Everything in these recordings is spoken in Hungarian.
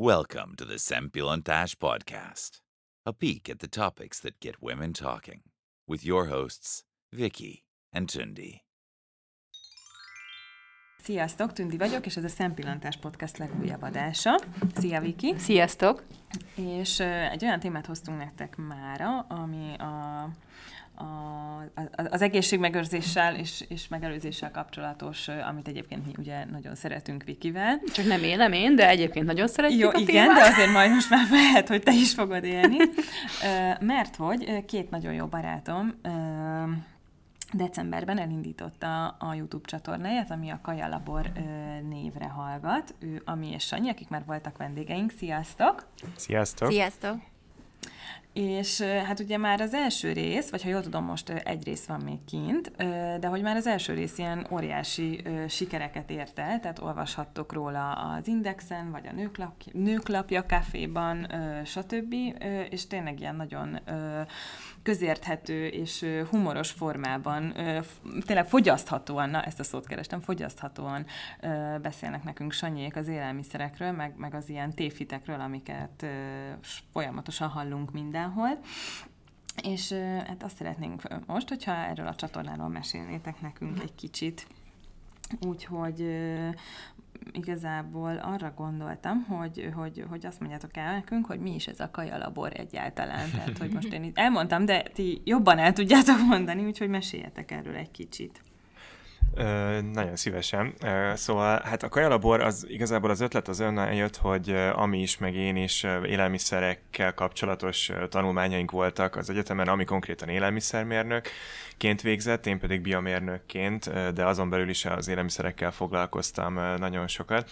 Welcome to the Sempilontash Podcast, a peek at the topics that get women talking, with your hosts, Vicky and Tundi. Sziasztok, Tündi vagyok, és ez a Szempillantás Podcast legújabb adása. Szia, Viki! Sziasztok! És uh, egy olyan témát hoztunk nektek mára, ami a, a, az egészségmegőrzéssel és, és megelőzéssel kapcsolatos, amit egyébként mi ugye nagyon szeretünk Vikivel. Csak nem élem én, de egyébként nagyon szeretjük Jó, a igen, témát. de azért majd most már lehet, hogy te is fogod élni. Mert hogy két nagyon jó barátom decemberben elindította a YouTube csatornáját, ami a Kaja Labor névre hallgat. Ő, Ami és Sanyi, akik már voltak vendégeink. Sziasztok! Sziasztok! Sziasztok! És hát ugye már az első rész, vagy ha jól tudom, most egy rész van még kint, de hogy már az első rész ilyen óriási sikereket ért el, tehát olvashattok róla az Indexen, vagy a Nőklapja, Nőklapja Caféban, stb. És tényleg ilyen nagyon közérthető és humoros formában, tényleg fogyaszthatóan, na ezt a szót kerestem, fogyaszthatóan beszélnek nekünk Sanyék az élelmiszerekről, meg, meg az ilyen tévhitekről, amiket folyamatosan hallunk mindenhol. És hát azt szeretnénk most, hogyha erről a csatornáról mesélnétek nekünk egy kicsit. Úgyhogy igazából arra gondoltam, hogy, hogy, hogy azt mondjátok el nekünk, hogy mi is ez a kajalabor egyáltalán. Tehát, hogy most én itt elmondtam, de ti jobban el tudjátok mondani, úgyhogy meséljetek erről egy kicsit. Ö, nagyon szívesen. Ö, szóval hát a kajalabor az igazából az ötlet az onnan jött, hogy ami is, meg én is élelmiszerekkel kapcsolatos tanulmányaink voltak az egyetemen, ami konkrétan élelmiszermérnökként végzett, én pedig biomérnökként, de azon belül is az élelmiszerekkel foglalkoztam nagyon sokat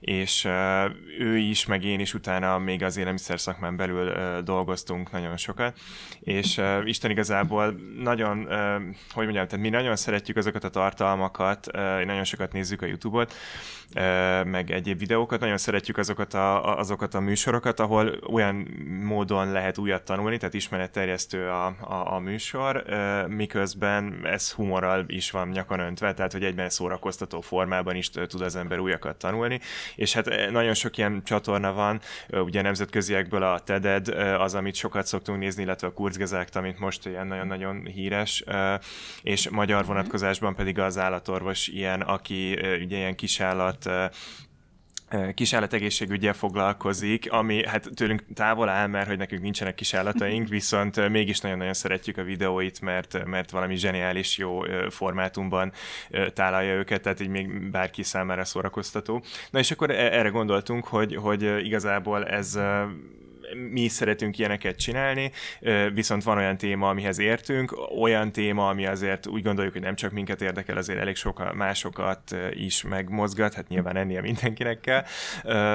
és ő is, meg én is utána még az élelmiszer szakmán belül dolgoztunk nagyon sokat, és Isten igazából nagyon, hogy mondjam, tehát mi nagyon szeretjük azokat a tartalmakat, nagyon sokat nézzük a YouTube-ot, meg egyéb videókat, nagyon szeretjük azokat a, azokat a műsorokat, ahol olyan módon lehet újat tanulni, tehát ismeretterjesztő a, a, a műsor, miközben ez humorral is van nyakon öntve, tehát hogy egyben szórakoztató formában is tud az ember újakat tanulni, és hát nagyon sok ilyen csatorna van, ugye nemzetköziekből a TED az, amit sokat szoktunk nézni, illetve a Kurzgesagt, amit most ilyen nagyon-nagyon híres, és magyar vonatkozásban pedig az állatorvos ilyen, aki ugye ilyen kisállat kisállategészségügyel foglalkozik, ami hát tőlünk távol áll, mert hogy nekünk nincsenek kisállataink, viszont mégis nagyon-nagyon szeretjük a videóit, mert, mert valami zseniális jó formátumban tálalja őket, tehát így még bárki számára szórakoztató. Na és akkor erre gondoltunk, hogy, hogy igazából ez mi is szeretünk ilyeneket csinálni, viszont van olyan téma, amihez értünk, olyan téma, ami azért úgy gondoljuk, hogy nem csak minket érdekel, azért elég sok másokat is megmozgat, hát nyilván ennél mindenkinek kell,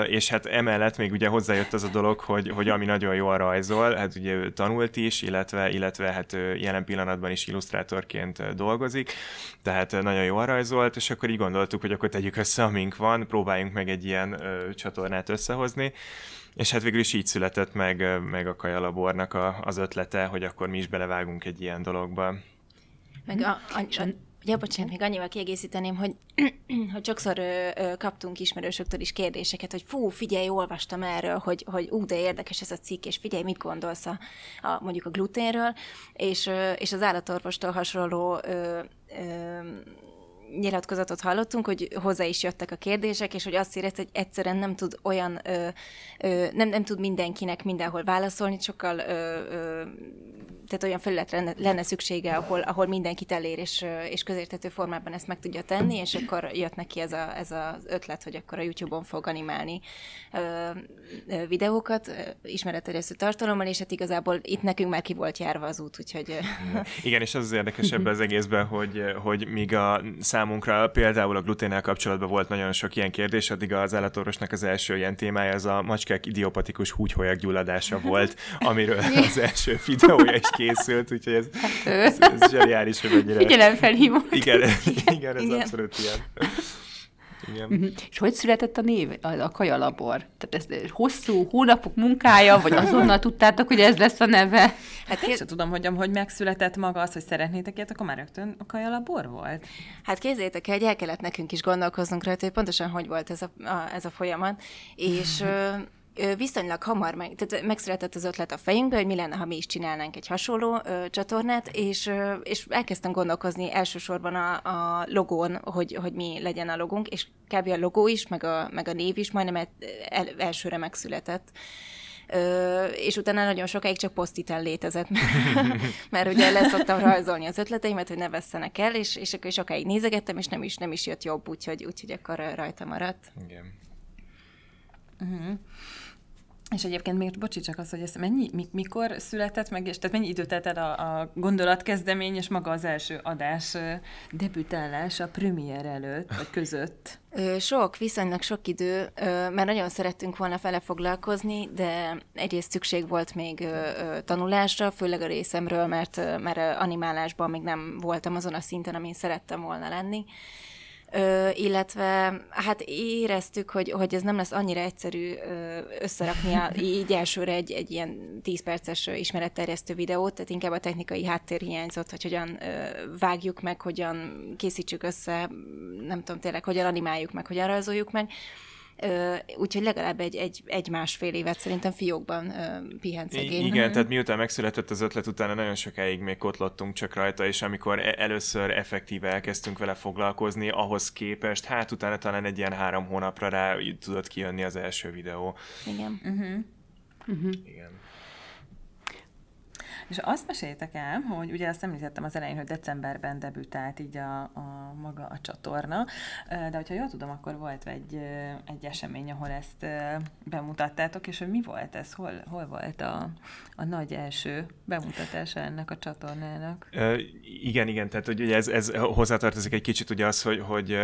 és hát emellett még ugye hozzájött az a dolog, hogy, hogy ami nagyon jól rajzol, hát ugye ő tanult is, illetve, illetve hát jelen pillanatban is illusztrátorként dolgozik, tehát nagyon jól rajzolt, és akkor így gondoltuk, hogy akkor tegyük össze, amink van, próbáljunk meg egy ilyen csatornát összehozni, és hát végül is így született meg, meg a Kajalabornak a, az ötlete, hogy akkor mi is belevágunk egy ilyen dologba. Meg a, a, a, Ja, bocsánat, még annyival kiegészíteném, hogy, hogy sokszor ö, ö, kaptunk ismerősöktől is kérdéseket, hogy fú, figyelj, olvastam erről, hogy, hogy ú, de érdekes ez a cikk, és figyelj, mit gondolsz a, a mondjuk a gluténről, és, ö, és az állatorvostól hasonló ö, ö, nyilatkozatot hallottunk, hogy hozzá is jöttek a kérdések, és hogy azt érezte, hogy egyszerűen nem tud olyan, ö, ö, nem, nem tud mindenkinek mindenhol válaszolni, sokkal ö, ö, tehát olyan felületre lenne, lenne szüksége, ahol, ahol mindenkit elér, és, és közértető formában ezt meg tudja tenni, és akkor jött neki ez, a, ez az ötlet, hogy akkor a YouTube-on fog animálni ö, ö, videókat, ismeretterjesztő tartalommal, és hát igazából itt nekünk már ki volt járva az út, úgyhogy... Igen, és az az érdekesebb az egészben, hogy, hogy míg a számunkra például a gluténnel kapcsolatban volt nagyon sok ilyen kérdés, addig az állatorvosnak az első ilyen témája az a macskák idiopatikus húgyholyag gyulladása volt, amiről az első videója is készült, úgyhogy ez, ez, ez zseniális, hogy mennyire... Figyelem felhívó. Igen, igen, ez igen. abszolút ilyen. Igen. Uh-huh. És hogy született a név, a, a kajalabor? Tehát ez hosszú hónapok munkája, vagy azonnal tudtátok, hogy ez lesz a neve? Hát én sem tudom, hogy, hogy megszületett maga az, hogy szeretnétek ilyet, akkor már rögtön a kajalabor volt? Hát képzeljétek el, hogy el kellett nekünk is gondolkoznunk rajta, hogy pontosan hogy volt ez a, a, ez a folyamat, és viszonylag hamar meg, tehát megszületett az ötlet a fejünkbe, hogy mi lenne, ha mi is csinálnánk egy hasonló ö, csatornát, és, ö, és elkezdtem gondolkozni elsősorban a, a logón, hogy, hogy mi legyen a logónk, és kb. a logó is, meg a, meg a név is majdnem el, el, elsőre megszületett. Ö, és utána nagyon sokáig csak posztiten létezett, mert, mert ugye leszoktam rajzolni az ötleteimet, hogy ne vesszenek el, és, és akkor sokáig nézegettem, és nem is, nem is jött jobb, úgyhogy, úgyhogy akkor rajta maradt. Igen. Uh-huh. És egyébként még bocsi csak az, hogy ez mennyi, mikor született meg, és tehát mennyi időt telt el a, a gondolatkezdemény, és maga az első adás debütálás a premier előtt, vagy között? Sok, viszonylag sok idő, mert nagyon szerettünk volna fele foglalkozni, de egyrészt szükség volt még tanulásra, főleg a részemről, mert, mert animálásban még nem voltam azon a szinten, amin szerettem volna lenni. Ö, illetve hát éreztük, hogy, hogy ez nem lesz annyira egyszerű összerakni a, így elsőre egy, egy ilyen 10 perces ismeretterjesztő videót, tehát inkább a technikai háttér hiányzott, hogy hogyan vágjuk meg, hogyan készítsük össze, nem tudom tényleg, hogyan animáljuk meg, hogyan rajzoljuk meg. Úgyhogy legalább egy, egy, egy másfél évet szerintem fiókban pihent szegény. Igen, tehát miután megszületett az ötlet, utána nagyon sokáig még kotlottunk csak rajta, és amikor e- először effektíve elkezdtünk vele foglalkozni, ahhoz képest, hát utána talán egy ilyen három hónapra rá tudott kijönni az első videó. Igen. Uh-huh. Uh-huh. Igen. És azt meséljétek el, hogy ugye azt említettem az elején, hogy decemberben debütált így a, a maga a csatorna, de hogyha jól tudom, akkor volt egy, egy esemény, ahol ezt bemutattátok, és hogy mi volt ez? Hol, hol volt a, a nagy első bemutatása ennek a csatornának? Uh, igen, igen, tehát ugye ez, ez hozzátartozik egy kicsit ugye az, hogy, hogy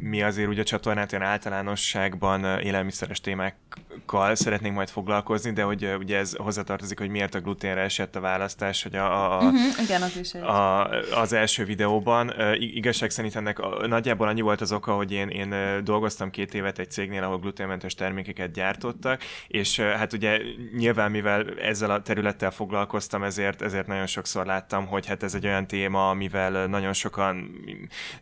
mi azért ugye a csatornát olyan általánosságban élelmiszeres témákkal szeretnénk majd foglalkozni, de hogy ugye ez hozzátartozik, hogy miért a gluténre esett a válasz választás, hogy a, a, uh-huh, igen, az, is egy. a, az első videóban. Igazság szerint ennek nagyjából annyi volt az oka, hogy én, én dolgoztam két évet egy cégnél, ahol gluténmentes termékeket gyártottak, és hát ugye nyilván, mivel ezzel a területtel foglalkoztam, ezért, ezért nagyon sokszor láttam, hogy hát ez egy olyan téma, amivel nagyon sokan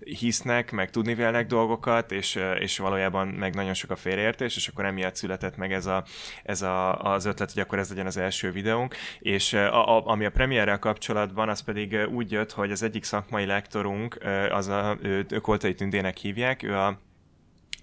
hisznek, meg tudni vélnek dolgokat, és, és valójában meg nagyon sok a félreértés, és akkor emiatt született meg ez, a, ez a, az ötlet, hogy akkor ez legyen az első videónk, és a, a, ami a premierrel kapcsolatban, az pedig úgy jött, hogy az egyik szakmai lektorunk, az a, őt Koltai Tündének hívják, ő a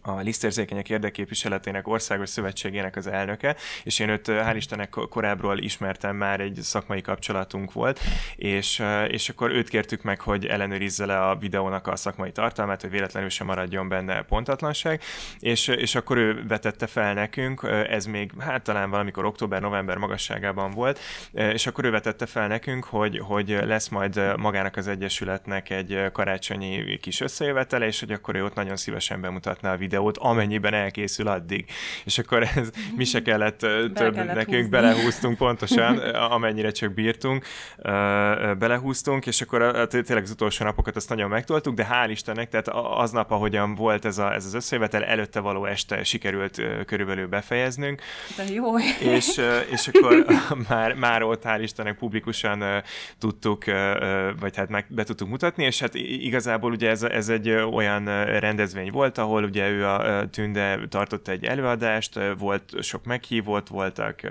a lisztérzékenyek érdekképviseletének országos szövetségének az elnöke, és én őt hál' Istennek korábbról ismertem már, egy szakmai kapcsolatunk volt, és, és akkor őt kértük meg, hogy ellenőrizze le a videónak a szakmai tartalmát, hogy véletlenül sem maradjon benne pontatlanság, és, és akkor ő vetette fel nekünk, ez még hát talán valamikor október-november magasságában volt, és akkor ő vetette fel nekünk, hogy, hogy lesz majd magának az Egyesületnek egy karácsonyi kis összejövetele, és hogy akkor ő ott nagyon szívesen bemutatná a videót, videót, amennyiben elkészül addig. És akkor ez mi se kellett több kellett nekünk, húzni. belehúztunk pontosan, amennyire csak bírtunk, belehúztunk, és akkor tényleg az utolsó napokat azt nagyon megtoltuk, de hál' Istennek, tehát aznap, ahogyan volt ez, a, ez az összejövetel, előtte való este sikerült körülbelül befejeznünk. De jó. És, és akkor már, már ott hál' Istennek publikusan tudtuk, vagy hát meg be tudtuk mutatni, és hát igazából ugye ez, ez egy olyan rendezvény volt, ahol ugye ő a Tünde tartott egy előadást, volt sok meghívott, voltak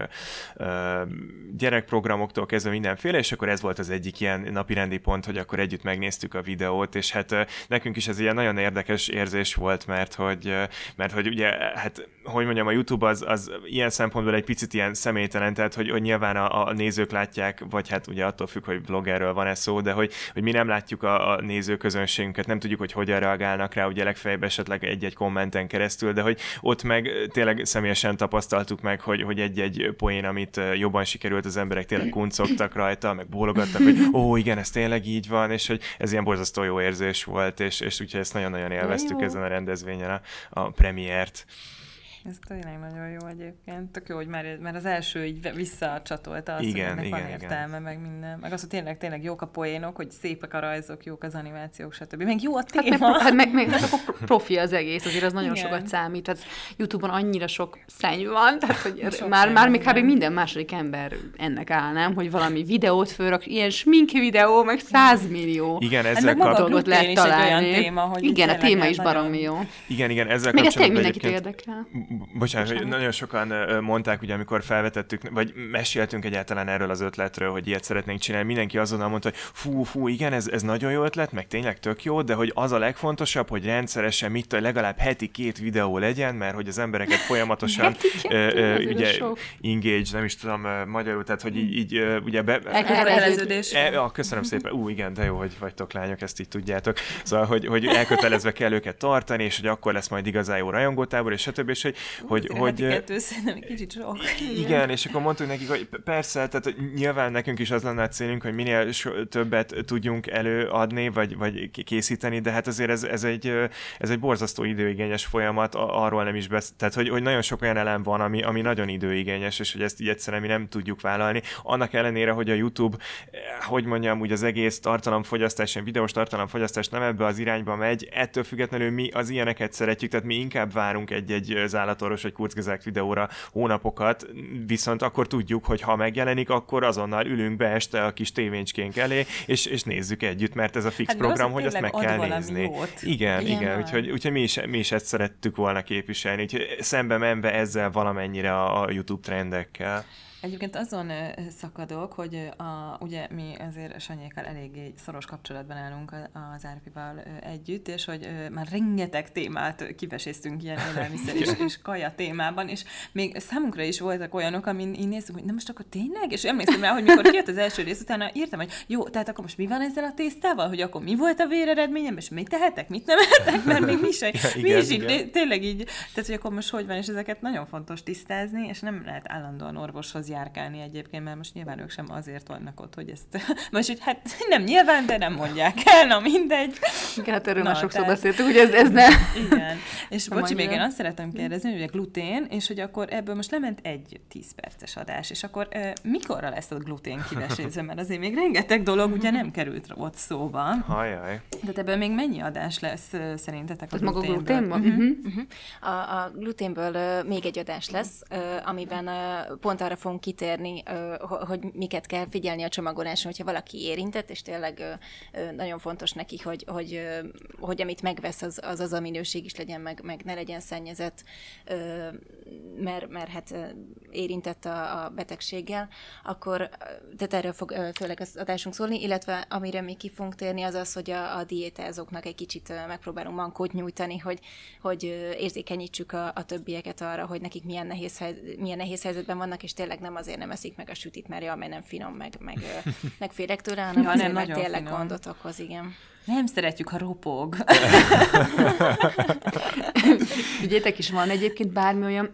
gyerekprogramoktól kezdve mindenféle, és akkor ez volt az egyik ilyen napirendi pont, hogy akkor együtt megnéztük a videót, és hát nekünk is ez ilyen nagyon érdekes érzés volt, mert hogy, mert hogy ugye, hát hogy mondjam, a YouTube az, az ilyen szempontból egy picit ilyen személytelen, tehát hogy, hogy nyilván a, a nézők látják, vagy hát ugye attól függ, hogy vloggerről van-e szó, de hogy, hogy mi nem látjuk a, a nézőközönségünket, nem tudjuk, hogy hogyan reagálnak rá, ugye legfeljebb esetleg egy-egy komment kommenten keresztül, de hogy ott meg tényleg személyesen tapasztaltuk meg, hogy, hogy egy-egy poén, amit jobban sikerült, az emberek tényleg kuncogtak rajta, meg bólogattak, hogy ó, igen, ez tényleg így van, és hogy ez ilyen borzasztó jó érzés volt, és, és úgyhogy ezt nagyon-nagyon élveztük ezen a rendezvényen a, a premiért. Ez tényleg nagyon jó egyébként. Tök jó, hogy már, már az első így visszacsatolta azt, igen, hogy igen, van értelme, igen. meg minden. Meg az, hogy tényleg, tényleg jók a poénok, hogy szépek a rajzok, jók az animációk, stb. Meg jó a téma. Hát meg, hát meg, meg hát akkor profi az egész, azért az nagyon igen. sokat számít. Tehát YouTube-on annyira sok szenny van, tehát hogy sok már, már még kb. minden második ember ennek áll, nem? Hogy valami videót fölrak, ilyen smink videó, meg százmillió. Igen, ezzel kapcsolatban lehet találni. Téma, hogy igen, a téma is baromi jó. Igen, igen, ezzel Még ez mindenkit érdekel bocsánat, hogy nagyon sokan mondták, ugye, amikor felvetettük, vagy meséltünk egyáltalán erről az ötletről, hogy ilyet szeretnénk csinálni, mindenki azonnal mondta, hogy fú, fú, igen, ez, ez nagyon jó ötlet, meg tényleg tök jó, de hogy az a legfontosabb, hogy rendszeresen mit tudom, legalább heti két videó legyen, mert hogy az embereket folyamatosan ö, ö, ugye engage, nem is tudom magyarul, tehát hogy így, így ugye be... Elköteleződés. E, ah, köszönöm szépen. Ú, igen, de jó, hogy vagytok lányok, ezt így tudjátok. Szóval, hogy, hogy elkötelezve kell őket tartani, és hogy akkor lesz majd igazán jó rajongótábor, és stb. És hogy, hogy, hogy kettő szerintem egy kicsit sok. Igen, és akkor mondtuk nekik, hogy persze, tehát nyilván nekünk is az lenne a célunk, hogy minél többet tudjunk előadni, vagy, vagy készíteni, de hát azért ez, ez, egy, ez egy borzasztó időigényes folyamat, arról nem is besz... Tehát, hogy, hogy nagyon sok olyan elem van, ami, ami nagyon időigényes, és hogy ezt így egyszerűen mi nem tudjuk vállalni. Annak ellenére, hogy a YouTube, eh, hogy mondjam, úgy az egész tartalomfogyasztás, videós tartalomfogyasztás nem ebbe az irányba megy, ettől függetlenül mi az ilyeneket szeretjük, tehát mi inkább várunk egy-egy zállatorvos vagy kurzgezák videóra hónapokat, viszont akkor tudjuk, hogy ha megjelenik, akkor azonnal ülünk be este a kis tévéncskénk elé, és, és nézzük együtt, mert ez a fix hát, program, hogy azt meg kell nézni. Jót. Igen, igen, igen úgyhogy, úgyhogy mi, is, mi is ezt szerettük volna képviselni, úgyhogy szembe menve ezzel valamennyire a, a YouTube trendekkel. Egyébként azon szakadok, hogy a, ugye mi azért Sanyékkal eléggé szoros kapcsolatban állunk az Árpival együtt, és hogy már rengeteg témát kiveséztünk ilyen élelmiszer és, és kaja témában, és még számunkra is voltak olyanok, amin így néztük, hogy nem most akkor tényleg? És emlékszem rá, hogy mikor kijött az első rész, utána írtam, hogy jó, tehát akkor most mi van ezzel a tésztával, hogy akkor mi volt a véreredményem, és mit tehetek, mit nem tehetek, mert még mi, se, ja, mi igen, is így, tényleg így, tehát hogy akkor most hogy van, és ezeket nagyon fontos tisztázni, és nem lehet állandóan orvoshoz járkálni egyébként, mert most nyilván ők sem azért vannak ott, hogy ezt, most hogy hát nem nyilván, de nem mondják el, na mindegy. Igen, hát erről már sokszor tehát... beszéltünk, hogy ez, ez ne. Igen, és bocsi, még én azt szeretem kérdezni, hogy a glutén, és hogy akkor ebből most lement egy 10 perces adás, és akkor uh, mikorra lesz a glutén kivesézve, mert azért még rengeteg dolog ugye nem került ott szóba. Hajjaj. De ebből még mennyi adás lesz szerintetek a glutén? maga gluténből? Uh-huh. Uh-huh. A, a gluténből uh, még egy adás lesz, uh, amiben uh, pont arra fogunk kitérni, hogy miket kell figyelni a csomagoláson, hogyha valaki érintett, és tényleg nagyon fontos neki, hogy, hogy, hogy amit megvesz, az, az az a minőség is legyen, meg, meg ne legyen szennyezett, mert, mert hát érintett a, a betegséggel, akkor tehát erről fog főleg az adásunk szólni, illetve amire mi ki fogunk térni, az az, hogy a, a diétázóknak egy kicsit megpróbálunk mankót nyújtani, hogy, hogy érzékenyítsük a, a többieket arra, hogy nekik milyen nehéz, milyen nehéz helyzetben vannak, és tényleg nem azért nem eszik meg a sütit, mert jaj, mert nem finom, meg, meg, meg félek tőle, hanem ja, azért, nem mert tényleg finom. gondot okoz, igen. Nem szeretjük, ha ropog. Ügyétek is van egyébként bármi olyan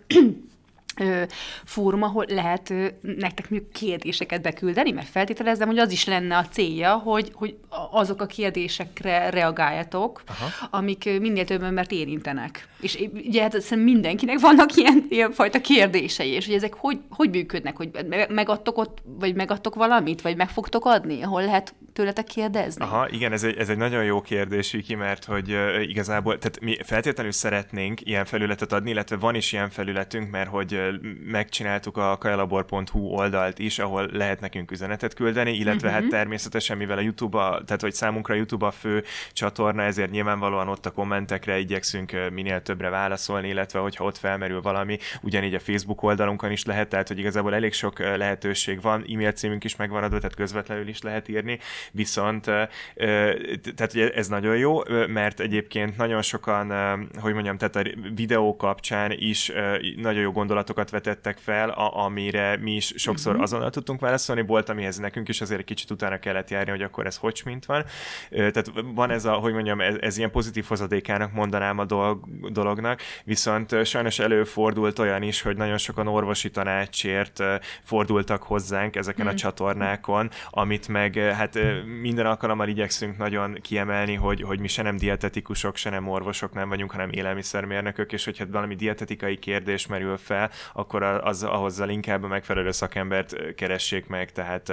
fórum, ahol lehet nektek mondjuk kérdéseket beküldeni, mert feltételezem, hogy az is lenne a célja, hogy, hogy azok a kérdésekre reagáljatok, Aha. amik minél több embert érintenek. És ugye hát szerintem mindenkinek vannak ilyen, ilyen fajta kérdései, és hogy ezek hogy, hogy működnek, hogy megadtok ott, vagy megadtok valamit, vagy meg fogtok adni, ahol lehet tőletek kérdezni? Aha, igen, ez egy, ez egy nagyon jó kérdés, Viki, mert hogy uh, igazából, tehát mi feltétlenül szeretnénk ilyen felületet adni, illetve van is ilyen felületünk, mert hogy megcsináltuk a kajalabor.hu oldalt is, ahol lehet nekünk üzenetet küldeni, illetve uh-huh. hát mhm. természetesen, mivel a YouTube, a, tehát hogy számunkra a YouTube a fő csatorna, ezért nyilvánvalóan ott a kommentekre igyekszünk minél többre válaszolni, illetve hogyha ott felmerül valami, ugyanígy a Facebook oldalunkon is lehet, tehát hogy igazából elég sok lehetőség van, e-mail címünk is megmaradott, tehát közvetlenül is lehet írni, viszont tehát ugye ez nagyon jó, mert egyébként nagyon sokan, hogy mondjam, tehát a videó kapcsán is nagyon jó gondolatokat vetettek fel, amire mi is sokszor uh-huh. azonnal tudtunk válaszolni, volt, amihez nekünk is azért egy kicsit utána kellett járni, hogy akkor ez hogy mint van. Tehát van ez a, hogy mondjam, ez, ez ilyen pozitív hozadékának mondanám a dolog, dolognak, viszont sajnos előfordult olyan is, hogy nagyon sokan orvosi tanácsért fordultak hozzánk ezeken a mhm. csatornákon, amit meg hát minden alkalommal igyekszünk nagyon kiemelni, hogy, hogy mi se nem dietetikusok, se nem orvosok nem vagyunk, hanem élelmiszermérnökök, és hogyha valami dietetikai kérdés merül fel, akkor az, ahhoz inkább a megfelelő szakembert keressék meg, tehát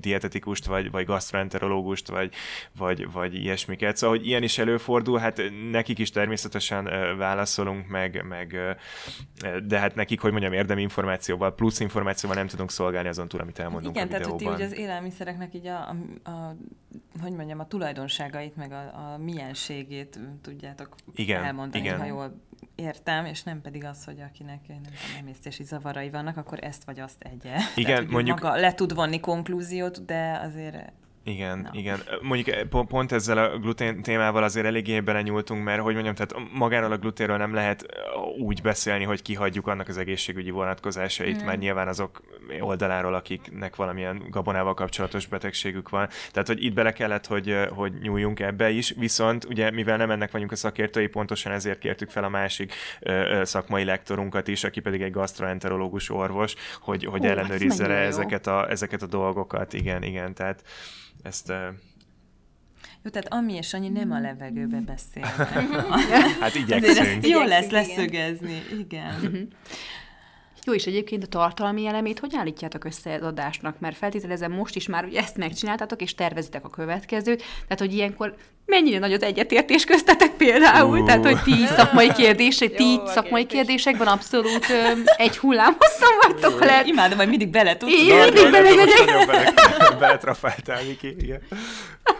dietetikust, vagy, vagy gastroenterológust, vagy, vagy, vagy ilyesmiket. Szóval, hogy ilyen is előfordul, hát nekik is természetesen válaszolunk, meg, meg de hát nekik, hogy mondjam, érdemi információval, plusz információval nem tudunk szolgálni azon túl, amit elmondunk Igen, a videóban. tehát hogy az élelmiszereknek így a, a, a hogy mondjam, a tulajdonságait, meg a, a mienségét tudjátok igen, elmondani, igen. ha jól értem, és nem pedig az, hogy akinek nem emésztési zavarai vannak, akkor ezt vagy azt egye. Igen, Tehát, mondjuk- Maga le tud vonni konklúziót, de azért Igen, Na. igen. Mondjuk eh, po- pont ezzel a glutén témával azért eléggé belenyúltunk, mert hogy mondjam, tehát magáról a gluténről nem lehet eh, úgy beszélni, hogy kihagyjuk annak az egészségügyi vonatkozásait, mert nyilván azok oldaláról, akiknek valamilyen gabonával kapcsolatos betegségük van. Tehát, hogy itt bele kellett, hogy, hogy nyúljunk ebbe is, viszont ugye, mivel nem ennek vagyunk a szakértői, pontosan ezért kértük fel a másik ö, ö, szakmai lektorunkat is, aki pedig egy gastroenterológus orvos, hogy, hogy Hú, hát ellenőrizze le mennyire jó. ezeket a, ezeket a dolgokat. Igen, igen, tehát ezt eh, Jó, tehát Ami és Annyi nem a levegőbe beszélnek. Hát Azért igyekszünk. ezt jó lesz leszögezni. Igen. Jó, és egyébként a tartalmi elemét hogy állítjátok össze az adásnak? Mert feltételezem most is már ugye ezt megcsináltátok, és tervezitek a következőt. Tehát, hogy ilyenkor mennyire nagy az egyetértés köztetek például? Ú. Tehát, hogy ti szakmai kérdések, ti Jó szakmai kérdés. kérdésekben abszolút ö, egy hullám hosszan vagytok le. Imádom, hogy mindig bele tudsz. Én mindig bele, beletrafáltál, Miki, igen.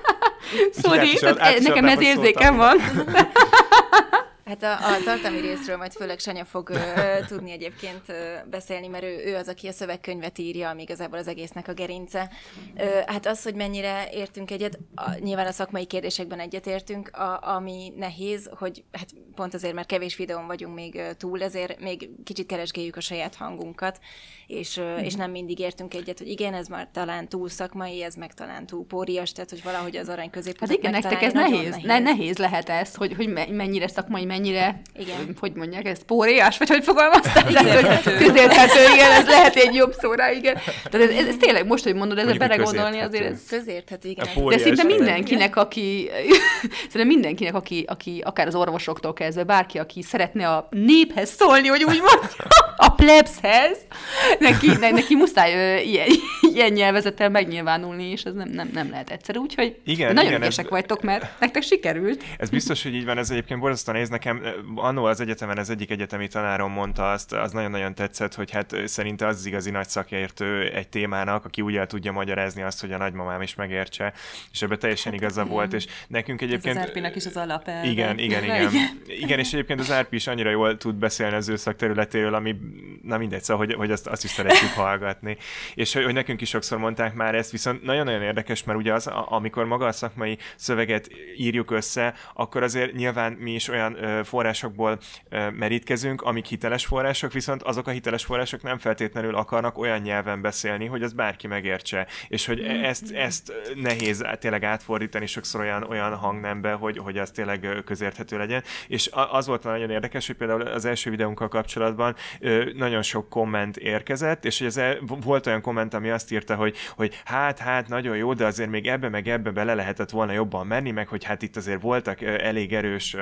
Sorry, is nekem ez érzékem van. Hát a, a tartalmi részről majd főleg Sanya fog ö, tudni egyébként ö, beszélni, mert ő, ő az, aki a szövegkönyvet írja, ami igazából az egésznek a gerince. Ö, hát az, hogy mennyire értünk egyet, a, nyilván a szakmai kérdésekben egyetértünk, a, ami nehéz, hogy hát pont azért, mert kevés videón vagyunk még túl, ezért még kicsit keresgéljük a saját hangunkat, és, ö, és nem mindig értünk egyet, hogy igen, ez már talán túl szakmai, ez meg talán túl pórias, tehát hogy valahogy az arany középutat Hát igen, nektek ez nehéz. nehéz. Ne, nehéz lehet ez, hogy, hogy me- mennyire szakmai, mennyire, Igen. hogy mondják, ez póriás, vagy hogy fogalmaztál? Közérthető, igen, ez lehet egy jobb szóra, igen. Tehát ez, ez, ez tényleg most, hogy mondod, ezzel belegondolni, azért ez... Közérthető, igen. De szinte mindenkinek, aki, szerintem mindenkinek, aki, aki akár az orvosoktól kezdve, bárki, aki szeretne a néphez szólni, hogy úgy mondja, a plebshez, neki, ne, neki muszáj ö, ilyen, ilyen nyelvezettel megnyilvánulni, és ez nem, nem, nem lehet egyszerű. Úgyhogy Igen, nagyon igen, ügyesek ez- vagytok, mert nektek sikerült. Ez biztos, hogy így van, ez egyébként borzasztóan néz nekem. Annó az egyetemen az egyik egyetemi tanárom mondta azt, az nagyon-nagyon tetszett, hogy hát szerinte az az igazi nagy szakértő egy témának, aki úgy el tudja magyarázni azt, hogy a nagymamám is megértse, és ebben teljesen igaza volt, és nekünk Ez egyébként... az RP-nak is az alapelve. Igen, igen, igen. Igen, és egyébként az RP is annyira jól tud beszélni az ő szakterületéről, ami, na mindegy, szóval, hogy, hogy azt, azt is szeretjük hallgatni. És hogy, hogy nekünk is sokszor mondták már ezt, viszont nagyon-nagyon érdekes, mert ugye az, amikor maga a szakmai szöveget írjuk össze, akkor azért nyilván mi is olyan ö, forrásokból ö, merítkezünk, amik hiteles források, viszont azok a hiteles források nem feltétlenül akarnak olyan nyelven beszélni, hogy az bárki megértse. És hogy ezt, ezt nehéz tényleg átfordítani sokszor olyan, olyan hangnembe, hogy, hogy az tényleg közérthető legyen. És az volt nagyon érdekes, hogy például az első videónkkal kapcsolatban nagyon sok komment érkezett, és hogy az el, volt olyan komment, ami azt írta, hogy, hogy hát, hát, nagyon jó, de azért még ebbe meg ebbe bele lehetett volna jobban menni, meg hogy hát itt azért voltak elég erős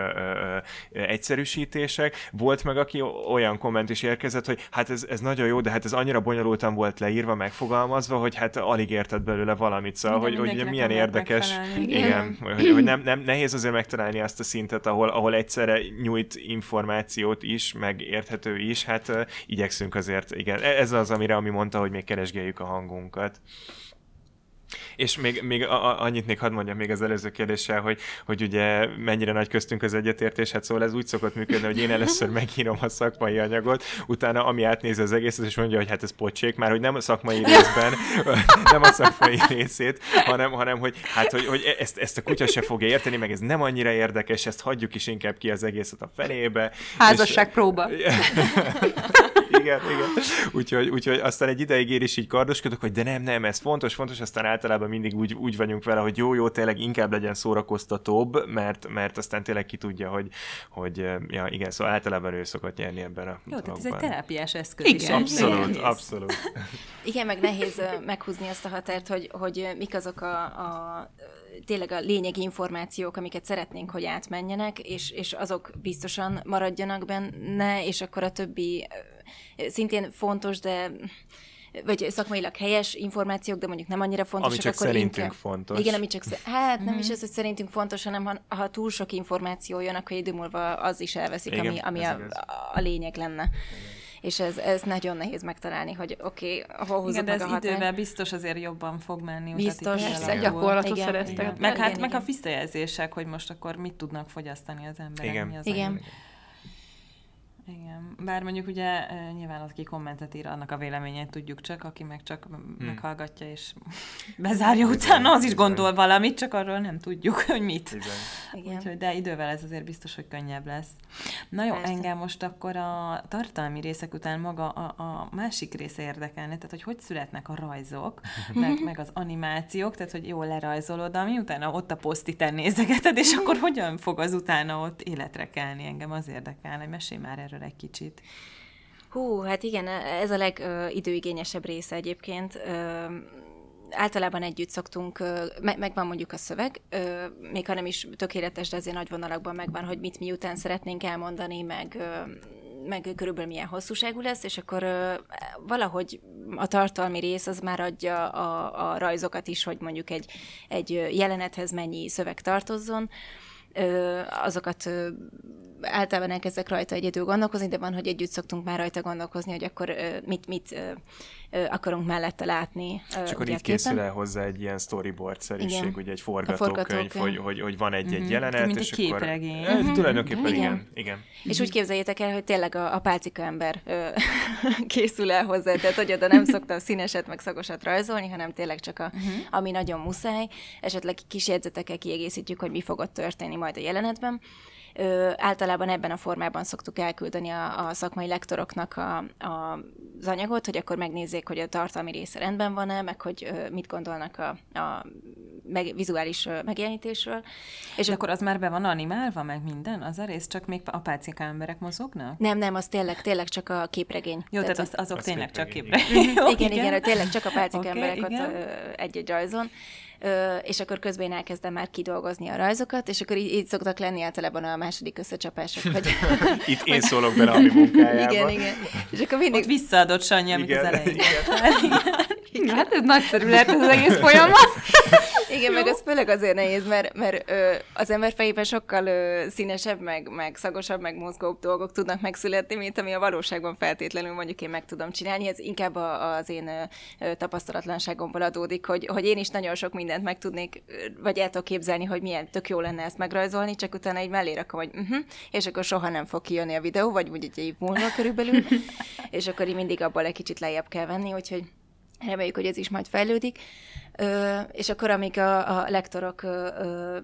egyszerűsítések. Volt meg, aki olyan komment is érkezett, hogy hát ez, ez nagyon jó, de hát ez annyira bonyolultan volt leírva, megfogalmazva, hogy hát alig érted belőle valamit, szóval, hogy, hogy milyen érdekes. megfelelni. Igen. Igen, hogy, hogy nem, nem, nehéz azért megtalálni azt a szintet, ahol, ahol egyszerre nyújt információt is, meg érthető is, hát igyekszünk azért, igen, E- ez az, amire ami mondta, hogy még keresgéljük a hangunkat. És még, még a, annyit még hadd mondjam még az előző kérdéssel, hogy, hogy ugye mennyire nagy köztünk az egyetértés, hát szóval ez úgy szokott működni, hogy én először megírom a szakmai anyagot, utána ami átnézi az egészet, és mondja, hogy hát ez pocsék, már hogy nem a szakmai részben, nem a szakmai részét, hanem, hanem hogy hát, hogy, hogy ezt, ezt a kutya se fogja érteni, meg ez nem annyira érdekes, ezt hagyjuk is inkább ki az egészet a felébe. Házasságpróba. igen, igen. Úgyhogy, úgyhogy aztán egy ideig én is így kardoskodok, hogy de nem, nem, ez fontos, fontos, aztán általában mindig úgy, úgy vagyunk vele, hogy jó, jó, tényleg inkább legyen szórakoztatóbb, mert, mert aztán tényleg ki tudja, hogy, hogy eh, ja, igen, szóval általában ő szokott nyerni ebben a Jó, tehát ez egy terápiás eszköz Igen. is. Abszolút, Nehéz. abszolút. Igen, meg nehéz ö, meghúzni azt a határt, hogy, hogy ö, mik azok a, a tényleg a lényegi információk, amiket szeretnénk, hogy átmenjenek, és, és azok biztosan maradjanak benne, és akkor a többi szintén fontos, de vagy szakmailag helyes információk, de mondjuk nem annyira fontosak, Ami csak akkor szerintünk inkább... fontos. Igen, ami csak... Hát nem is az, hogy szerintünk fontos, hanem ha, ha túl sok információ jön, akkor idő múlva az is elveszik, Igen, ami, ami a, igaz. a lényeg lenne. És ez, ez nagyon nehéz megtalálni, hogy oké, okay, hol húzzuk Igen, de ez a idővel biztos azért jobban fog menni. Biztos. Persze, gyakorlatot Igen, szereztek. igen. Meg, hát, Igen, meg a igen. visszajelzések, hogy most akkor mit tudnak fogyasztani az emberek. Igen. Mi az, Igen. ami- Igen, bár mondjuk ugye nyilván az, aki kommentet ír, annak a véleményét tudjuk csak, aki meg csak hmm. meghallgatja és bezárja utána, az is gondol valamit, csak arról nem tudjuk, hogy mit. Igen. Úgyhogy, de idővel ez azért biztos, hogy könnyebb lesz. Na jó, Persze. engem most akkor a tartalmi részek után maga a, a másik része érdekelne, tehát hogy hogy születnek a rajzok, meg, meg az animációk, tehát hogy jól lerajzolod, ami utána ott a posztiten nézegeted, és akkor hogyan fog az utána ott életre kelni, engem az érdekel, hogy mesélj már erről egy kicsit. Hú, hát igen, ez a legidőigényesebb része egyébként. Ö, általában együtt szoktunk, me- megvan mondjuk a szöveg, ö, még ha nem is tökéletes, de azért nagy vonalakban megvan, hogy mit miután szeretnénk elmondani, meg meg körülbelül milyen hosszúságú lesz, és akkor ö, valahogy a tartalmi rész az már adja a, a rajzokat is, hogy mondjuk egy, egy jelenethez mennyi szöveg tartozzon. Ö, azokat általában elkezdek rajta egyedül gondolkozni, de van, hogy együtt szoktunk már rajta gondolkozni, hogy akkor mit, mit akarunk mellette látni. És akkor így készül el hozzá egy ilyen storyboard-szerűség, ugye egy forgatókönyv, forgatókönyv. Hogy, hogy, hogy van egy, egy mm-hmm. jelenet, Mint és egy akkor... képregény. Mm-hmm. Tulajdonképpen igen. igen. igen. És úgy képzeljétek el, hogy tényleg a, a pálcika ember ö, készül el hozzá, tehát hogy oda nem szoktam színeset meg szagosat rajzolni, hanem tényleg csak a, uh-huh. ami nagyon muszáj. Esetleg kis jegyzetekkel kiegészítjük, hogy mi fog ott történni majd a jelenetben. Ö, általában ebben a formában szoktuk elküldeni a, a szakmai lektoroknak a, a, az anyagot, hogy akkor megnézzék, hogy a tartalmi része rendben van-e, meg hogy ö, mit gondolnak a, a meg, vizuális megjelenítésről. És De akkor az már be van animálva, meg minden? Az a rész csak még apácika emberek mozognak? Nem, nem, az tényleg, tényleg csak a képregény. Jó, tehát, tehát az, azok az tényleg csak képregény. Igen, igen, igen, tényleg csak a pálcika okay, emberek igen. ott egy-egy rajzon és akkor közben én elkezdem már kidolgozni a rajzokat, és akkor így, így szoktak lenni általában a második összecsapások, hogy... Itt én szólok bele a mi munkájába. Igen, igen. És akkor mindig... Ott visszaadott Sanyi, amit az elején. Igen. igen. Hát ez nagyszerű lehet ez az egész folyamat. Igen, Jó. meg ez főleg azért nehéz, mert, mert ö, az ember fejében sokkal ö, színesebb, meg, meg szagosabb, meg mozgóbb dolgok tudnak megszületni, mint ami a valóságban feltétlenül mondjuk én meg tudom csinálni. Ez inkább a, az én ö, tapasztalatlanságomból adódik, hogy, hogy én is nagyon sok mindent meg tudnék, vagy el tudok képzelni, hogy milyen tök jó lenne ezt megrajzolni, csak utána egy mellé rakom, hogy uh-huh, és akkor soha nem fog kijönni a videó, vagy úgy egy év múlva körülbelül, és akkor így mindig abból egy kicsit lejjebb kell venni, úgyhogy reméljük, hogy ez is majd fejlődik. Ö, és akkor, amíg a, a lektorok ö, ö,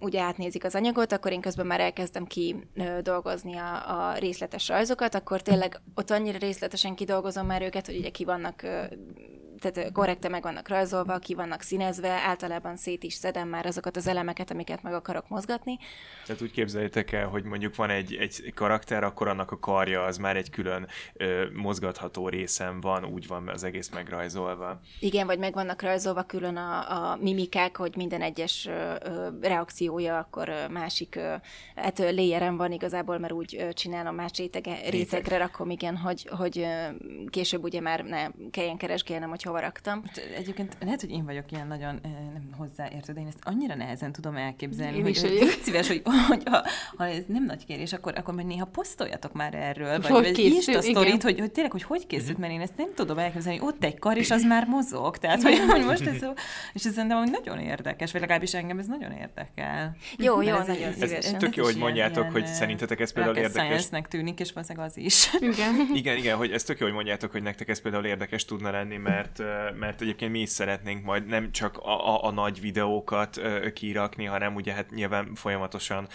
ugye átnézik az anyagot, akkor én közben már elkezdem ki dolgozni a, a részletes rajzokat, akkor tényleg ott annyira részletesen kidolgozom már őket, hogy ugye ki vannak tehát korrekte meg vannak rajzolva, ki vannak színezve, általában szét is szedem már azokat az elemeket, amiket meg akarok mozgatni. Tehát úgy képzeljétek el, hogy mondjuk van egy, egy karakter, akkor annak a karja az már egy külön ö, mozgatható részem van, úgy van az egész megrajzolva. Igen, vagy meg vannak rajzolva külön a, a mimikák, hogy minden egyes ö, ö, reakciója akkor ö, másik, ö, hát léjerem van igazából, mert úgy ö, csinálom más rétege, rétegre rakom, igen, hogy, hogy ö, később ugye már ne kelljen keresgélnem, hogy hova raktam. Egyébként lehet, hogy én vagyok ilyen nagyon nem hozzáértő, de én ezt annyira nehezen tudom elképzelni, én hogy, is hogy szíves, hogy, hogy ha, ha, ez nem nagy kérés, akkor, akkor majd néha posztoljatok már erről, vagy, hogy vagy a sztorit, hogy, hogy tényleg, hogy hogy készült, mert én ezt nem tudom elképzelni, hogy ott egy kar, és az már mozog. Tehát, hogy, hogy most ez, és ez szerintem nagyon érdekes, vagy legalábbis engem ez nagyon érdekel. Jó, jó, ez nagyon szívesen. Ez tök jó, hogy mondjátok, ilyen, hogy szerintetek ez például érdekes. tűnik, és valószínűleg az is. Igen. igen, igen, hogy ez tök jó, hogy mondjátok, hogy nektek ez például érdekes tudna lenni, mert mert, egyébként mi is szeretnénk majd nem csak a, a, a nagy videókat kirakni, hanem ugye hát nyilván folyamatosan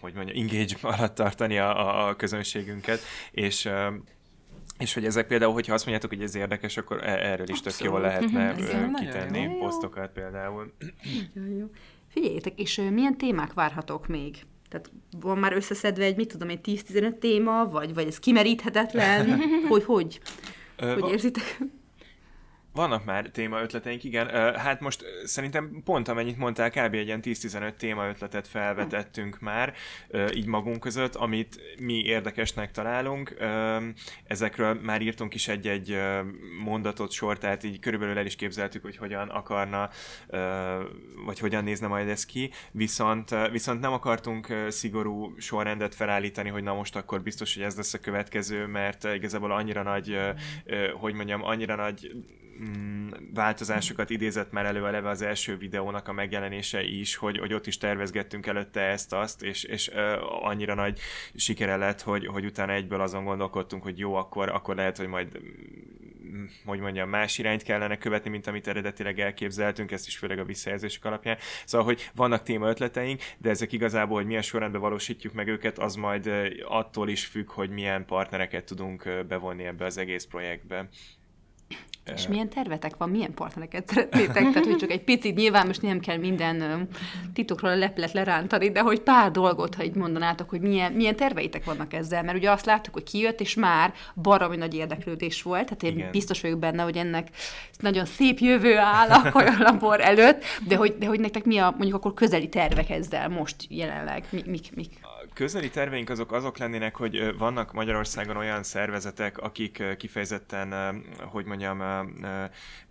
hogy mondja, engage alatt tartani a, a közönségünket, és és hogy ezek például, hogyha azt mondjátok, hogy ez érdekes, akkor e- erről is tök jól lehetne uh, kitenni jó. posztokat például. jó. Figyeljétek, és milyen témák várhatók még? Tehát van már összeszedve egy, mit tudom, egy 10-15 téma, vagy, vagy ez kimeríthetetlen? hogy, hogy? Hogy érzitek? Vannak már téma ötleteink, igen. Hát most szerintem pont amennyit mondtál, kb. egy ilyen 10-15 téma ötletet felvetettünk már, így magunk között, amit mi érdekesnek találunk. Ezekről már írtunk is egy-egy mondatot, sor, tehát így körülbelül el is képzeltük, hogy hogyan akarna, vagy hogyan nézne majd ez ki, viszont, viszont nem akartunk szigorú sorrendet felállítani, hogy na most akkor biztos, hogy ez lesz a következő, mert igazából annyira nagy, hogy mondjam, annyira nagy mm, változásokat idézett már elő eleve az első videónak a megjelenése is, hogy, hogy ott is tervezgettünk előtte ezt-azt, és, és uh, annyira nagy sikere lett, hogy, hogy utána egyből azon gondolkodtunk, hogy jó, akkor, akkor lehet, hogy majd mm, hogy mondjam, más irányt kellene követni, mint amit eredetileg elképzeltünk, ezt is főleg a visszajelzések alapján. Szóval, hogy vannak téma ötleteink, de ezek igazából, hogy milyen sorrendben valósítjuk meg őket, az majd attól is függ, hogy milyen partnereket tudunk bevonni ebbe az egész projektbe. És milyen tervetek van, milyen partnereket szeretnétek? Tehát, hogy csak egy picit, nyilván most nem kell minden titokról a leplet lerántani, de hogy pár dolgot, ha így mondanátok, hogy milyen, milyen terveitek vannak ezzel, mert ugye azt láttuk, hogy kijött, és már baromi nagy érdeklődés volt, tehát én Igen. biztos vagyok benne, hogy ennek nagyon szép jövő áll a labor előtt, de hogy, de hogy nektek mi a mondjuk akkor közeli tervek ezzel most jelenleg, mik, mik, mik? Közeli terveink azok azok lennének, hogy vannak Magyarországon olyan szervezetek, akik kifejezetten, hogy mondjam,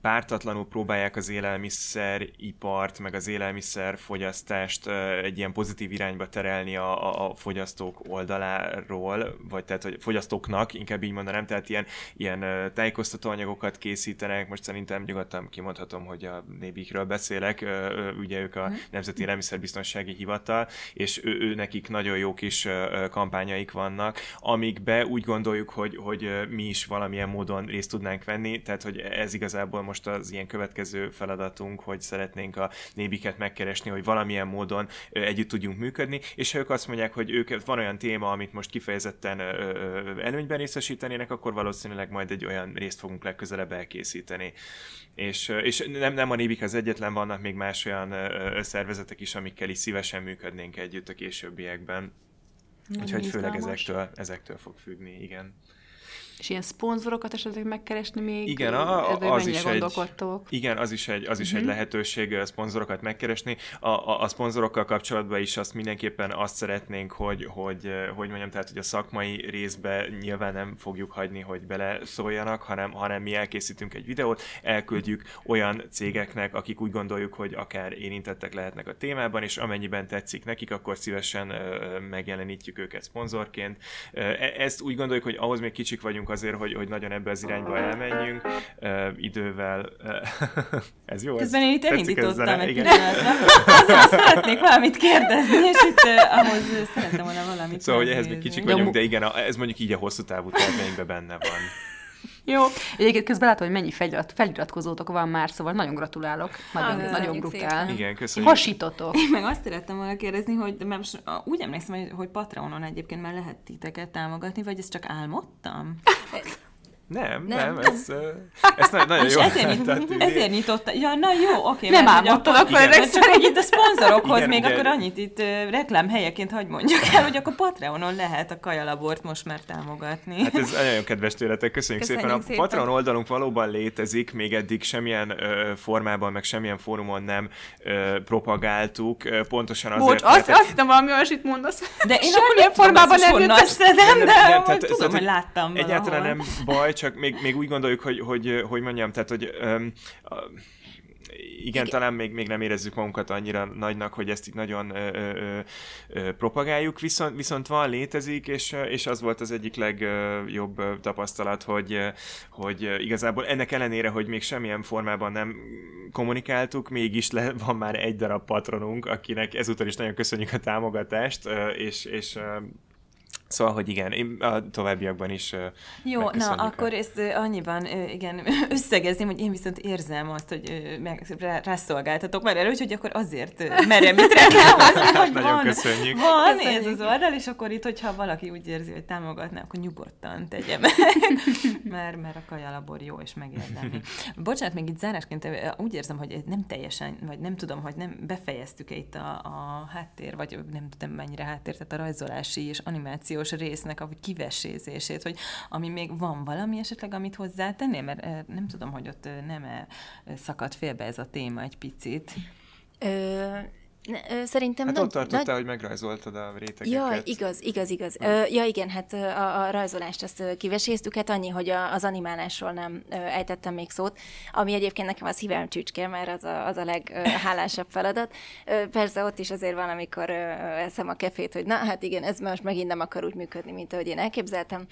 pártatlanul próbálják az élelmiszeripart, meg az élelmiszerfogyasztást egy ilyen pozitív irányba terelni a, a fogyasztók oldaláról, vagy tehát hogy fogyasztóknak, inkább így mondanám, tehát ilyen, ilyen tájékoztató anyagokat készítenek, most szerintem nyugodtan kimondhatom, hogy a nébikről beszélek, ugye ők a mhm. Nemzeti Élelmiszerbiztonsági Hivatal, és ő, ő nekik nagyon jó kis kampányaik vannak, amikbe úgy gondoljuk, hogy, hogy mi is valamilyen módon részt tudnánk venni, tehát hogy ez igazából most az ilyen következő feladatunk, hogy szeretnénk a nébiket megkeresni, hogy valamilyen módon együtt tudjunk működni, és ha ők azt mondják, hogy ők van olyan téma, amit most kifejezetten előnyben részesítenének, akkor valószínűleg majd egy olyan részt fogunk legközelebb elkészíteni. És, és nem, nem a nébik az egyetlen, vannak még más olyan szervezetek is, amikkel is szívesen működnénk együtt a későbbiekben. Úgyhogy főleg ezektől, ezektől fog függni, igen. És ilyen szponzorokat esetleg megkeresni még? Igen, a, az is egy, igen, az is egy, az is uh-huh. egy mhm. lehetőség szponzorokat megkeresni. A, a, a szponzorokkal kapcsolatban is azt mindenképpen azt szeretnénk, hogy, hogy, hogy mondjam, tehát, hogy a szakmai részbe nyilván nem fogjuk hagyni, hogy bele szóljanak, hanem, hanem mi elkészítünk egy videót, elküldjük olyan cégeknek, akik úgy gondoljuk, hogy akár érintettek lehetnek a témában, és amennyiben tetszik nekik, akkor szívesen megjelenítjük őket szponzorként. E, ezt úgy gondoljuk, hogy ahhoz még kicsik vagyunk vagyunk azért, hogy, hogy nagyon ebbe az irányba elmenjünk. Uh, idővel uh, ez jó? Közben én itt elindítottam egy pillanatra. Azért szeretnék valamit kérdezni, és itt uh, ahhoz szerettem volna valamit Szóval, hogy ehhez még kicsik vagyunk, de igen, ez mondjuk így a hosszú távú terveinkben benne van. Jó. Egyébként közben látom, hogy mennyi felirat, feliratkozótok van már, szóval nagyon gratulálok. Nagyon, ah, nagyon brutál. Szépen. Igen, köszönjük. Hasítotok. Én meg azt szerettem volna kérdezni, hogy mert most, úgy emlékszem, hogy Patreonon egyébként már lehet titeket támogatni, vagy ezt csak álmodtam? Nem, nem, nem, ez, ez nagyon, nagyon jó. Ezért, nyit, ezért nyitotta. Ja, na jó, oké. Nem álmodtanak fel ezek szerint. itt a szponzorokhoz igen, még igen. akkor annyit itt reklám helyeként hagy mondjak el, hogy akkor Patreonon lehet a kajalabort most már támogatni. Hát ez nagyon kedves tőletek, köszönjük, köszönjük szépen. szépen. A Patreon oldalunk valóban létezik, még eddig semmilyen ö, formában, meg semmilyen fórumon nem ö, propagáltuk, pontosan azért, Bocs, azt, azt hittem valami olyasmit mondasz. De én semmilyen formában nem jött össze, nem, de tudom, hogy láttam Egyáltalán nem baj, csak még, még úgy gondoljuk, hogy, hogy, hogy mondjam, tehát, hogy um, igen, igen, talán még, még nem érezzük magunkat annyira nagynak, hogy ezt itt nagyon ö, ö, ö, propagáljuk, viszont, viszont van, létezik, és, és az volt az egyik legjobb tapasztalat, hogy, hogy igazából ennek ellenére, hogy még semmilyen formában nem kommunikáltuk, mégis le, van már egy darab patronunk, akinek ezúttal is nagyon köszönjük a támogatást, és, és Szóval, hogy igen, én a továbbiakban is Jó, na, akkor ezt annyiban igen, összegezném, hogy én viszont érzem azt, hogy meg, rá, rászolgáltatok már előtt, hogy akkor azért merem itt reklámozni, hogy Nagyon van, köszönjük. van köszönjük. ez az oldal, és akkor itt, hogyha valaki úgy érzi, hogy támogatná, akkor nyugodtan tegye meg, mert, mert a kajalabor jó, és megérdemli. Bocsánat, még itt zárásként úgy érzem, hogy nem teljesen, vagy nem tudom, hogy nem befejeztük-e itt a, a háttér, vagy nem tudom mennyire háttér, tehát a rajzolási és animáció animációs résznek a kivesézését, hogy ami még van valami esetleg, amit hozzátennél, mert nem tudom, hogy ott nem -e szakadt félbe ez a téma egy picit. Ö, Szerintem hát nagy, ott tartottál, nagy... hogy megrajzoltad a rétegeket. Ja, igaz, igaz, igaz. Ö, ja, igen, hát a, a rajzolást azt kiveséztük, hát annyi, hogy a, az animálásról nem ejtettem még szót, ami egyébként nekem a szívem csücske, mert az a, az a leghálásabb feladat. Persze ott is azért van, amikor eszem a kefét, hogy na, hát igen, ez most megint nem akar úgy működni, mint ahogy én elképzeltem.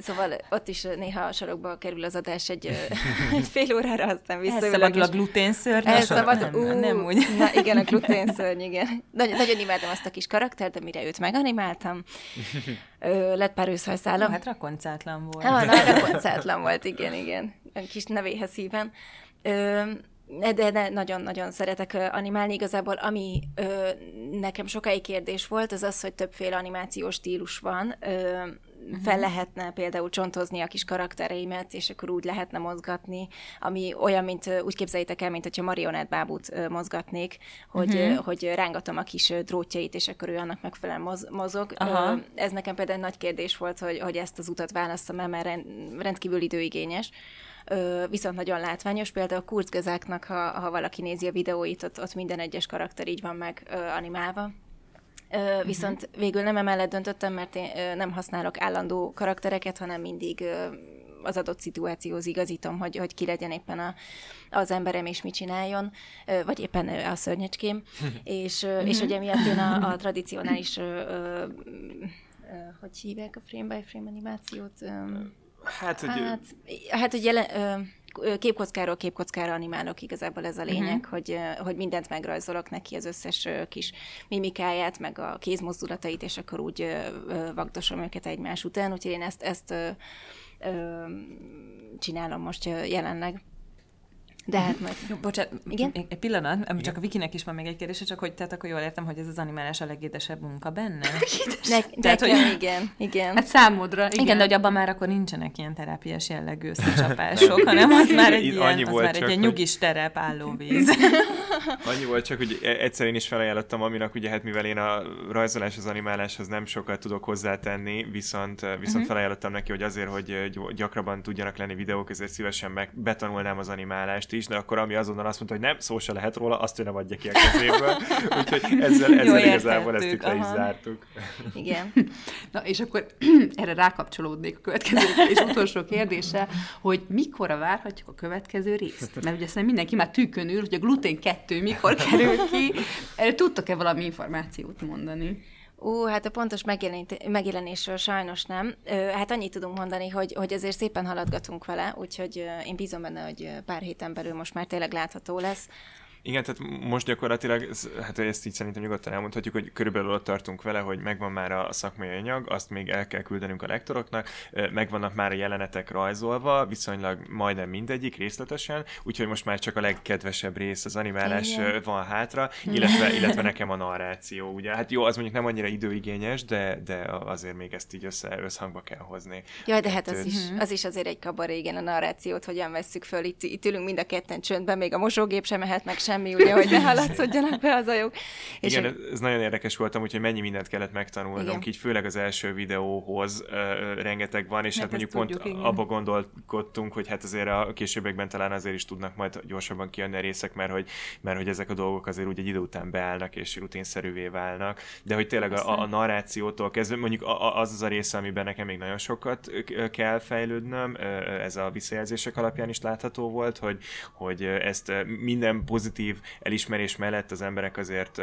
Szóval ott is néha a sarokba kerül az adás egy, egy fél órára, aztán visszaülök. Elszabadul a gluténszörny? Elszabad, nem, ú, nem úgy. Na igen, a gluténszörny, igen. Nagyon, nagyon imádom azt a kis karaktert, de mire őt meganimáltam, ö, lett pár őszhajszálam. Hát rakoncátlan volt. Ha, na, rakoncátlan volt, igen, igen. A kis nevéhez híven. Ö, de, de nagyon-nagyon szeretek animálni. Igazából ami ö, nekem sokáig kérdés volt, az az, hogy többféle animációs stílus van. Ö. fel lehetne például csontozni a kis karaktereimet, és akkor úgy lehetne mozgatni, ami olyan, mint úgy képzeljétek el, mint hogyha marionett bábút mozgatnék, hogy, uh-huh. hogy rángatom a kis drótjait, és akkor ő annak megfelelően moz, mozog. Aha. Ez nekem például nagy kérdés volt, hogy, hogy ezt az utat választom el, mert rendkívül időigényes viszont nagyon látványos. Például a kurzgezáknak, ha, ha valaki nézi a videóit, ott, ott minden egyes karakter így van meg animálva. Uh, viszont uh-huh. végül nem emellett döntöttem, mert én nem használok állandó karaktereket, hanem mindig az adott szituációhoz igazítom, hogy, hogy ki legyen éppen a, az emberem, és mit csináljon, vagy éppen a szörnyecském. és, és ugye miatt én a, a tradicionális, hogy hívják a frame-by-frame animációt? Um, hát, hogy... Hát, hát hogy jelen, uh, képkockáról képkockára animálok, igazából ez a lényeg, uh-huh. hogy, hogy mindent megrajzolok neki, az összes kis mimikáját, meg a kézmozdulatait, és akkor úgy vagdosom őket egymás után, úgyhogy én ezt, ezt csinálom most jelenleg. De hát majd... Jó, bocsánat, igen? Egy pillanat, igen? csak a Vikinek is van még egy kérdése, csak hogy tehát akkor jól értem, hogy ez az animálás a legédesebb munka benne. ne, tehát, hogy... igen, igen. Hát számodra, igen. Igen, de hogy abban már akkor nincsenek ilyen terápiás jellegű összecsapások, hanem az már egy ilyen, az már egy ilyen nyugis terep állóvíz. Annyi volt csak, hogy e- egyszer én is felajánlottam aminek, ugye hát mivel én a rajzolás, az animáláshoz nem sokat tudok hozzátenni, viszont, viszont uh-huh. felajánlottam neki, hogy azért, hogy gyakrabban tudjanak lenni videók, ezért szívesen meg betanulnám az animálást is, de akkor ami azonnal azt mondta, hogy nem, szó se lehet róla, azt ő nem adja ki a kezéből. Úgyhogy ezzel, ezzel igazából ezt itt le is zártuk. Igen. Na, és akkor erre rákapcsolódnék a következő és utolsó kérdése, hogy mikor várhatjuk a következő részt? Mert ugye szerintem mindenki már tűkön ül, hogy a glutén 2 mikor kerül ki. Erre tudtok-e valami információt mondani? Ú, hát a pontos megjelenésről sajnos nem. Hát annyit tudunk mondani, hogy, hogy azért szépen haladgatunk vele, úgyhogy én bízom benne, hogy pár héten belül most már tényleg látható lesz. Igen, tehát most gyakorlatilag, hát ezt így szerintem nyugodtan elmondhatjuk, hogy körülbelül ott tartunk vele, hogy megvan már a szakmai anyag, azt még el kell küldenünk a lektoroknak, megvannak már a jelenetek rajzolva, viszonylag majdnem mindegyik részletesen, úgyhogy most már csak a legkedvesebb rész, az animálás Igen. van hátra, illetve, illetve nekem a narráció, ugye. Hát jó, az mondjuk nem annyira időigényes, de, de azért még ezt így össze, összhangba kell hozni. Jaj, de hát az, is, az is azért egy kabaré, igen, a narrációt hogyan vesszük föl. Itt, itt ülünk mind a ketten csöndben, még a mosógép sem mehet meg sem semmi, ugye, hogy ne haladszodjanak be az ajok. És Igen, a... ez nagyon érdekes voltam, úgyhogy mennyi mindent kellett megtanulnom, Igen. így főleg az első videóhoz uh, rengeteg van, és hát, hát mondjuk tudjuk, pont igen. abba gondolkodtunk, hogy hát azért a későbbekben talán azért is tudnak majd gyorsabban kijönni a részek, mert hogy, mert hogy ezek a dolgok azért úgy egy idő után beállnak, és rutinszerűvé válnak, de hogy tényleg a, a narrációtól kezdve, mondjuk az az a része, amiben nekem még nagyon sokat kell fejlődnöm, ez a visszajelzések alapján is látható volt, hogy, hogy ezt minden pozitív pozitív elismerés mellett az emberek azért,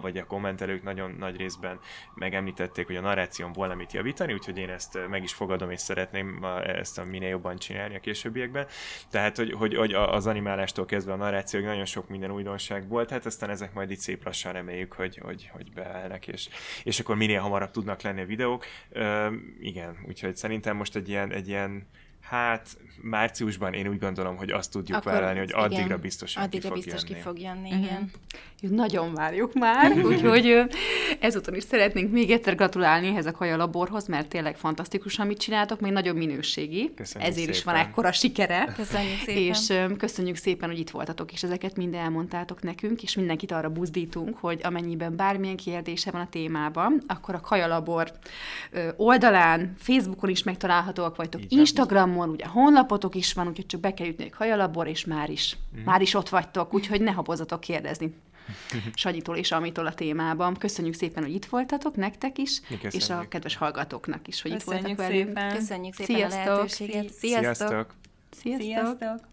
vagy a kommentelők nagyon nagy részben megemlítették, hogy a narráción volna mit javítani, úgyhogy én ezt meg is fogadom, és szeretném ezt a minél jobban csinálni a későbbiekben. Tehát, hogy, hogy, hogy az animálástól kezdve a narrációig nagyon sok minden újdonság volt, hát aztán ezek majd itt szép lassan reméljük, hogy, hogy, hogy beállnak, és, és akkor minél hamarabb tudnak lenni a videók. Üm, igen, úgyhogy szerintem most egy ilyen, egy ilyen Hát márciusban én úgy gondolom, hogy azt tudjuk Akkor, vállalni, hogy addigra igen, biztosan addigra ki fog biztos jönni. ki fog jönni, uh-huh. igen. Jó, nagyon várjuk már, úgyhogy ezúton is szeretnénk még egyszer gratulálni ehhez a Kaja Laborhoz, mert tényleg fantasztikus, amit csináltok, még nagyon minőségi. Köszönjük Ezért szépen. is van ekkora sikere. Köszönjük szépen. És köszönjük szépen, hogy itt voltatok, és ezeket mind elmondtátok nekünk, és mindenkit arra buzdítunk, hogy amennyiben bármilyen kérdése van a témában, akkor a Kaja Labor oldalán, Facebookon is megtalálhatóak vagytok, Instagramon, Instagramon, ugye honlapotok is van, úgyhogy csak be kell jutni egy hajalabor, és már is, mm. már is ott vagytok, úgyhogy ne habozatok kérdezni. Sanyitól és Amitól a témában. Köszönjük szépen, hogy itt voltatok, nektek is, és a kedves hallgatóknak is, hogy Köszönjük itt voltak velünk. Köszönjük szépen Sziasztok. a lehetőséget. Sziasztok! Sziasztok! Sziasztok!